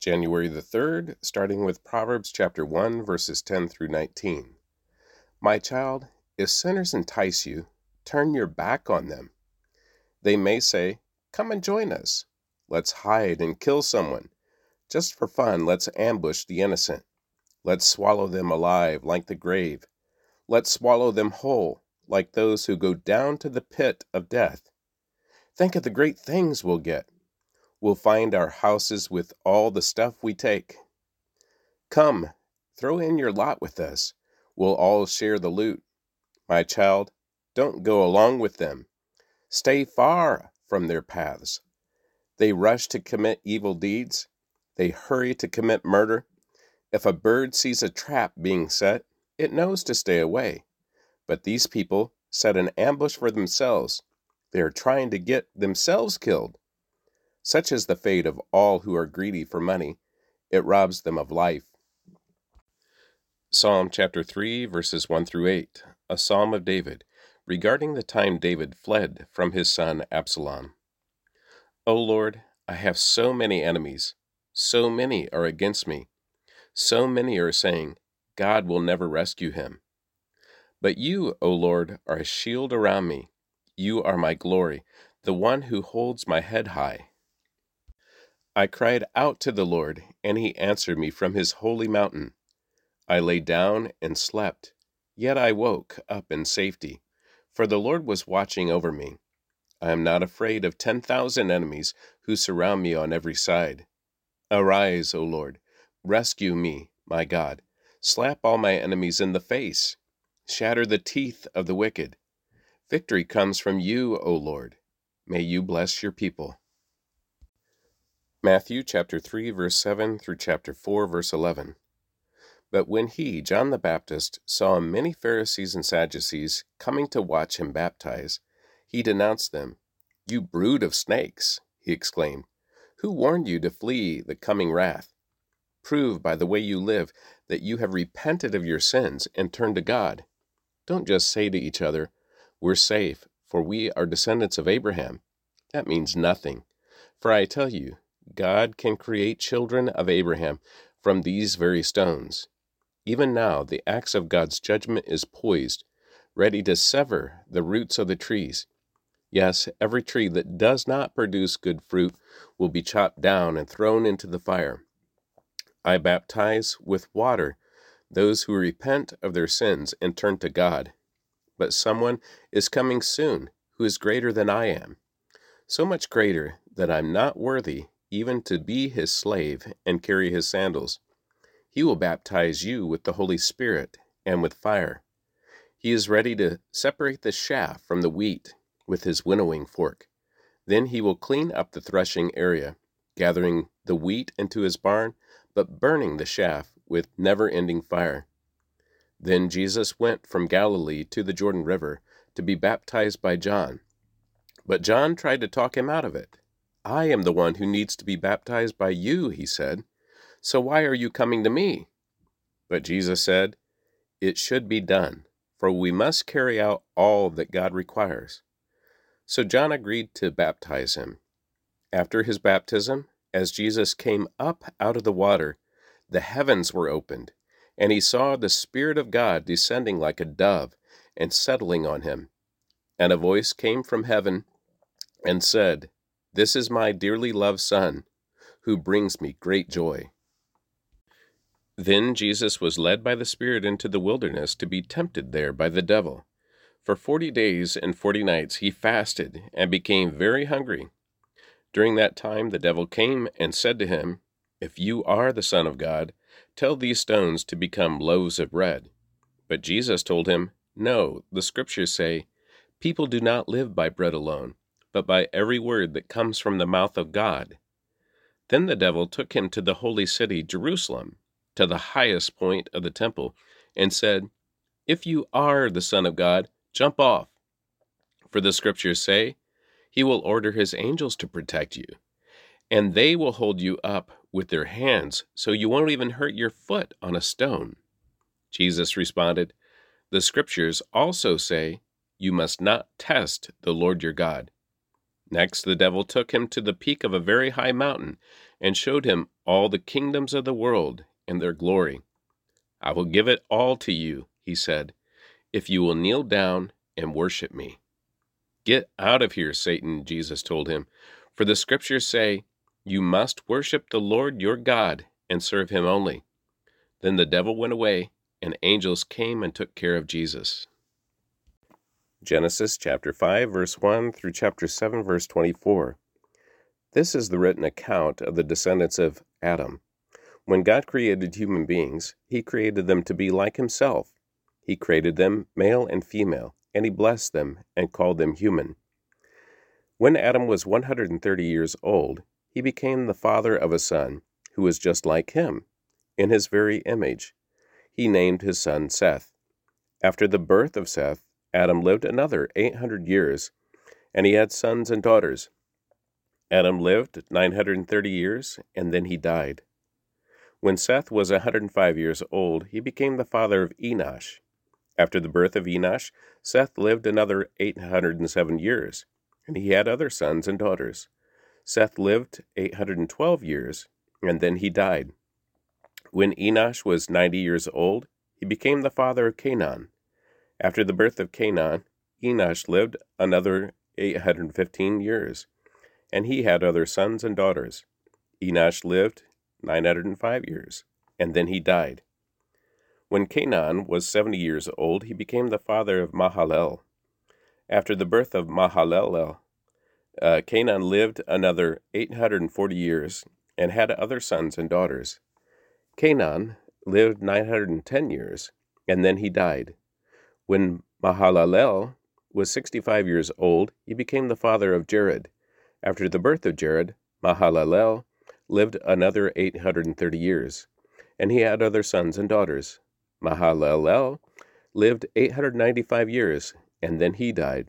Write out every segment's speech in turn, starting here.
January the 3rd, starting with Proverbs chapter 1, verses 10 through 19. My child, if sinners entice you, turn your back on them. They may say, Come and join us. Let's hide and kill someone. Just for fun, let's ambush the innocent. Let's swallow them alive like the grave. Let's swallow them whole like those who go down to the pit of death. Think of the great things we'll get We'll find our houses with all the stuff we take. Come, throw in your lot with us. We'll all share the loot. My child, don't go along with them. Stay far from their paths. They rush to commit evil deeds. They hurry to commit murder. If a bird sees a trap being set, it knows to stay away. But these people set an ambush for themselves. They are trying to get themselves killed. Such is the fate of all who are greedy for money. It robs them of life. Psalm chapter 3, verses 1 through 8, a psalm of David, regarding the time David fled from his son Absalom. O Lord, I have so many enemies. So many are against me. So many are saying, God will never rescue him. But you, O Lord, are a shield around me. You are my glory, the one who holds my head high. I cried out to the Lord, and he answered me from his holy mountain. I lay down and slept, yet I woke up in safety, for the Lord was watching over me. I am not afraid of ten thousand enemies who surround me on every side. Arise, O Lord, rescue me, my God. Slap all my enemies in the face, shatter the teeth of the wicked. Victory comes from you, O Lord. May you bless your people. Matthew chapter 3 verse 7 through chapter 4 verse 11. But when he, John the Baptist, saw many Pharisees and Sadducees coming to watch him baptize, he denounced them. You brood of snakes, he exclaimed. Who warned you to flee the coming wrath? Prove by the way you live that you have repented of your sins and turned to God. Don't just say to each other, We're safe, for we are descendants of Abraham. That means nothing. For I tell you, God can create children of Abraham from these very stones. Even now, the axe of God's judgment is poised, ready to sever the roots of the trees. Yes, every tree that does not produce good fruit will be chopped down and thrown into the fire. I baptize with water those who repent of their sins and turn to God. But someone is coming soon who is greater than I am, so much greater that I'm not worthy even to be his slave and carry his sandals. He will baptize you with the Holy Spirit and with fire. He is ready to separate the chaff from the wheat with his winnowing fork. Then he will clean up the threshing area, gathering the wheat into his barn, but burning the chaff with never ending fire. Then Jesus went from Galilee to the Jordan River to be baptized by John. But John tried to talk him out of it. I am the one who needs to be baptized by you, he said. So why are you coming to me? But Jesus said, It should be done, for we must carry out all that God requires. So John agreed to baptize him. After his baptism, as Jesus came up out of the water, the heavens were opened, and he saw the Spirit of God descending like a dove and settling on him. And a voice came from heaven and said, this is my dearly loved Son, who brings me great joy. Then Jesus was led by the Spirit into the wilderness to be tempted there by the devil. For forty days and forty nights he fasted and became very hungry. During that time the devil came and said to him, If you are the Son of God, tell these stones to become loaves of bread. But Jesus told him, No, the Scriptures say, People do not live by bread alone but by every word that comes from the mouth of God. Then the devil took him to the holy city, Jerusalem, to the highest point of the temple, and said, If you are the Son of God, jump off. For the scriptures say, He will order His angels to protect you, and they will hold you up with their hands so you won't even hurt your foot on a stone. Jesus responded, The scriptures also say, You must not test the Lord your God. Next, the devil took him to the peak of a very high mountain and showed him all the kingdoms of the world and their glory. I will give it all to you, he said, if you will kneel down and worship me. Get out of here, Satan, Jesus told him, for the scriptures say, You must worship the Lord your God and serve him only. Then the devil went away, and angels came and took care of Jesus. Genesis chapter 5, verse 1 through chapter 7, verse 24. This is the written account of the descendants of Adam. When God created human beings, He created them to be like Himself. He created them male and female, and He blessed them and called them human. When Adam was 130 years old, he became the father of a son who was just like him, in his very image. He named his son Seth. After the birth of Seth, Adam lived another 800 years, and he had sons and daughters. Adam lived 930 years, and then he died. When Seth was a 105 years old, he became the father of Enosh. After the birth of Enosh, Seth lived another 807 years, and he had other sons and daughters. Seth lived 812 years, and then he died. When Enosh was 90 years old, he became the father of Cainan. After the birth of Cainan, Enosh lived another 815 years and he had other sons and daughters. Enosh lived 905 years, and then he died. When Cainan was 70 years old, he became the father of Mahalalel. After the birth of Mahalalel, uh, Cainan lived another 840 years and had other sons and daughters. Cainan lived 910 years, and then he died. When Mahalalel was 65 years old, he became the father of Jared. After the birth of Jared, Mahalalel lived another 830 years, and he had other sons and daughters. Mahalalel lived 895 years, and then he died.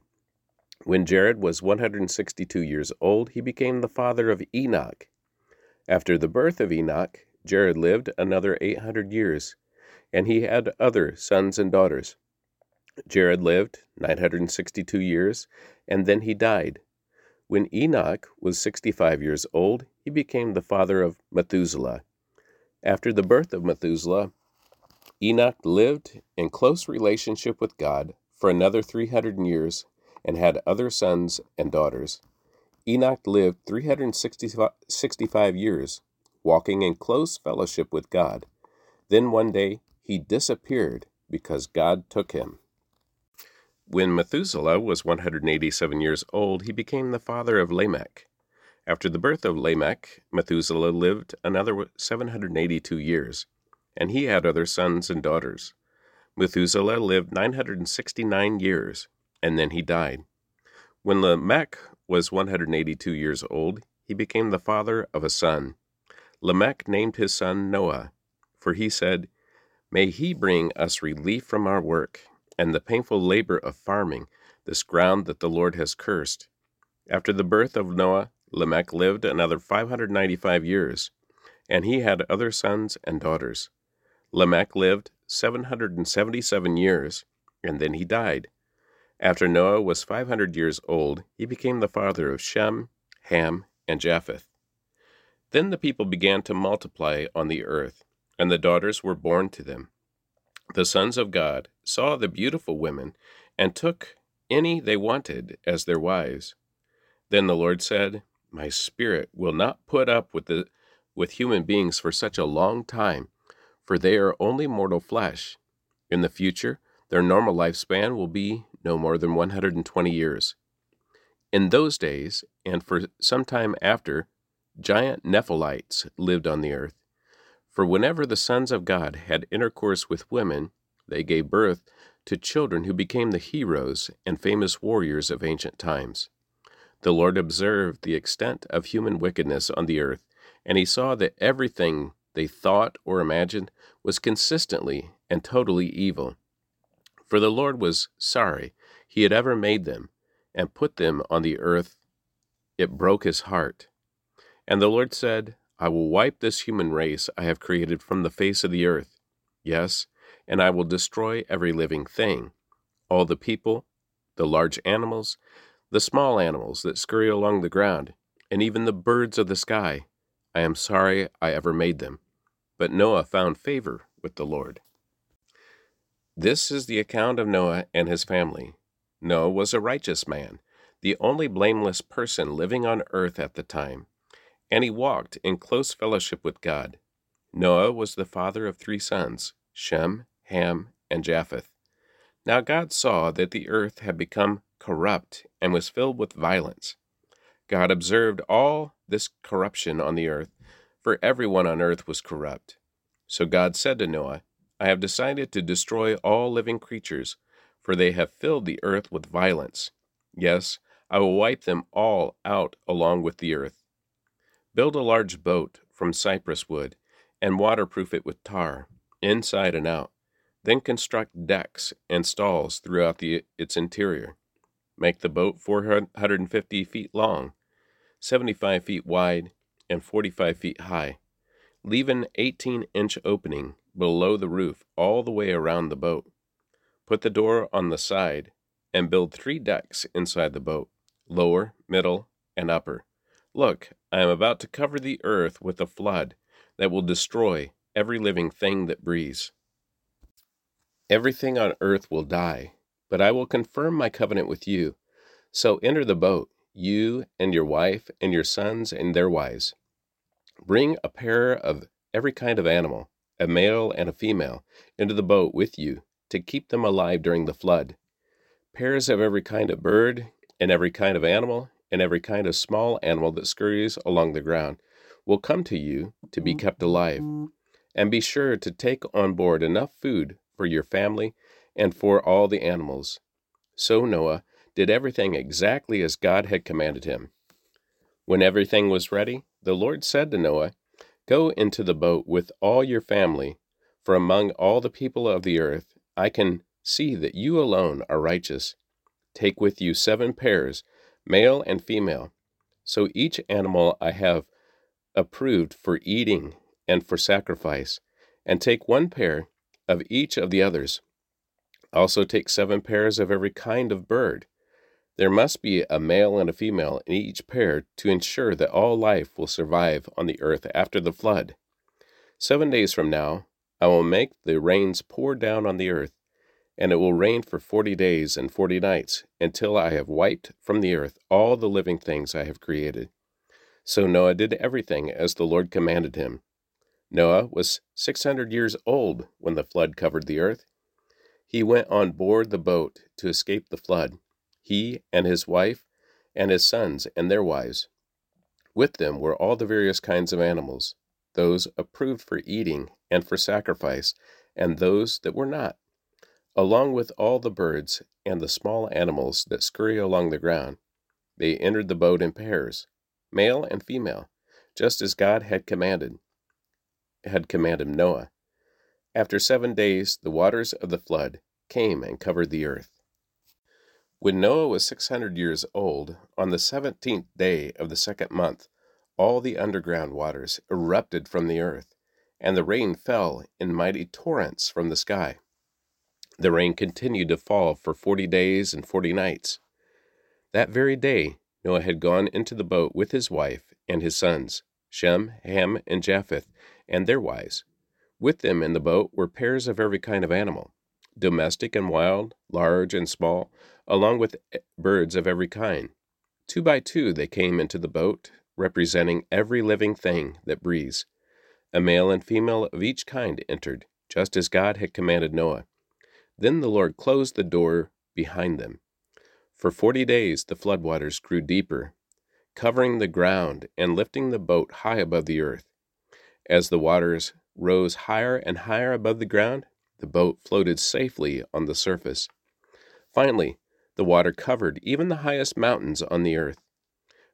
When Jared was 162 years old, he became the father of Enoch. After the birth of Enoch, Jared lived another 800 years, and he had other sons and daughters. Jared lived 962 years, and then he died. When Enoch was 65 years old, he became the father of Methuselah. After the birth of Methuselah, Enoch lived in close relationship with God for another 300 years and had other sons and daughters. Enoch lived 365 years, walking in close fellowship with God. Then one day he disappeared because God took him. When Methuselah was 187 years old, he became the father of Lamech. After the birth of Lamech, Methuselah lived another 782 years, and he had other sons and daughters. Methuselah lived 969 years, and then he died. When Lamech was 182 years old, he became the father of a son. Lamech named his son Noah, for he said, May he bring us relief from our work and the painful labor of farming this ground that the Lord has cursed. After the birth of Noah, Lamech lived another 595 years, and he had other sons and daughters. Lamech lived 777 years, and then he died. After Noah was 500 years old, he became the father of Shem, Ham, and Japheth. Then the people began to multiply on the earth, and the daughters were born to them the sons of God saw the beautiful women and took any they wanted as their wives. Then the Lord said, My spirit will not put up with the with human beings for such a long time, for they are only mortal flesh. In the future, their normal lifespan will be no more than 120 years. In those days, and for some time after, giant Nephilites lived on the earth. For whenever the sons of God had intercourse with women, they gave birth to children who became the heroes and famous warriors of ancient times. The Lord observed the extent of human wickedness on the earth, and he saw that everything they thought or imagined was consistently and totally evil. For the Lord was sorry he had ever made them and put them on the earth. It broke his heart. And the Lord said, I will wipe this human race I have created from the face of the earth. Yes, and I will destroy every living thing, all the people, the large animals, the small animals that scurry along the ground, and even the birds of the sky. I am sorry I ever made them. But Noah found favor with the Lord. This is the account of Noah and his family. Noah was a righteous man, the only blameless person living on earth at the time, and he walked in close fellowship with God. Noah was the father of three sons Shem, Ham, and Japheth. Now God saw that the earth had become corrupt and was filled with violence. God observed all this corruption on the earth, for everyone on earth was corrupt. So God said to Noah, I have decided to destroy all living creatures, for they have filled the earth with violence. Yes, I will wipe them all out along with the earth. Build a large boat from cypress wood, and waterproof it with tar, inside and out. Then construct decks and stalls throughout the, its interior. Make the boat 450 feet long, 75 feet wide, and 45 feet high. Leave an 18 inch opening below the roof all the way around the boat. Put the door on the side and build three decks inside the boat lower, middle, and upper. Look, I am about to cover the earth with a flood that will destroy every living thing that breathes. Everything on earth will die, but I will confirm my covenant with you. So enter the boat, you and your wife and your sons and their wives. Bring a pair of every kind of animal a male and a female, into the boat with you to keep them alive during the flood. Pairs of every kind of bird, and every kind of animal, and every kind of small animal that scurries along the ground will come to you to be kept alive. And be sure to take on board enough food for your family and for all the animals. So Noah did everything exactly as God had commanded him. When everything was ready, the Lord said to Noah, Go into the boat with all your family, for among all the people of the earth I can see that you alone are righteous. Take with you seven pairs, male and female. So each animal I have approved for eating and for sacrifice, and take one pair of each of the others. Also take seven pairs of every kind of bird. There must be a male and a female in each pair to ensure that all life will survive on the earth after the flood. Seven days from now, I will make the rains pour down on the earth, and it will rain for forty days and forty nights, until I have wiped from the earth all the living things I have created. So Noah did everything as the Lord commanded him. Noah was six hundred years old when the flood covered the earth. He went on board the boat to escape the flood he and his wife, and his sons and their wives. With them were all the various kinds of animals, those approved for eating and for sacrifice, and those that were not, along with all the birds and the small animals that scurry along the ground. They entered the boat in pairs, male and female, just as God had commanded had commanded Noah. After seven days, the waters of the flood came and covered the earth. When Noah was 600 years old, on the 17th day of the second month, all the underground waters erupted from the earth, and the rain fell in mighty torrents from the sky. The rain continued to fall for forty days and forty nights. That very day, Noah had gone into the boat with his wife and his sons, Shem, Ham, and Japheth, and their wives. With them in the boat were pairs of every kind of animal, domestic and wild, large and small, along with eh, birds of every kind. Two by two they came into the boat, representing every living thing that breathes. A male and female of each kind entered, just as God had commanded Noah. Then the Lord closed the door behind them. For forty days the floodwaters grew deeper, covering the ground and lifting the boat high above the earth. As the waters rose higher and higher above the ground, the boat floated safely on the surface. Finally, the water covered even the highest mountains on the earth,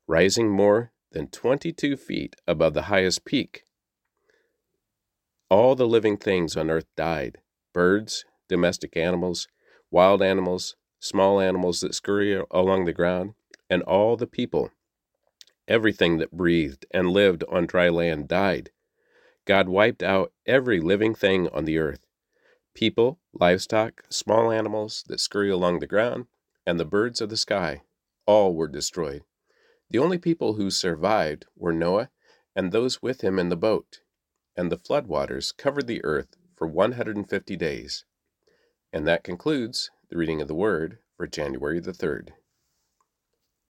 rising more than 22 feet above the highest peak. All the living things on earth died birds, domestic animals, wild animals, small animals that scurry along the ground, and all the people. Everything that breathed and lived on dry land died. God wiped out every living thing on the earth people, livestock, small animals that scurry along the ground, and the birds of the sky, all were destroyed. The only people who survived were Noah and those with him in the boat. And the flood waters covered the earth for 150 days. And that concludes the reading of the Word for January the 3rd.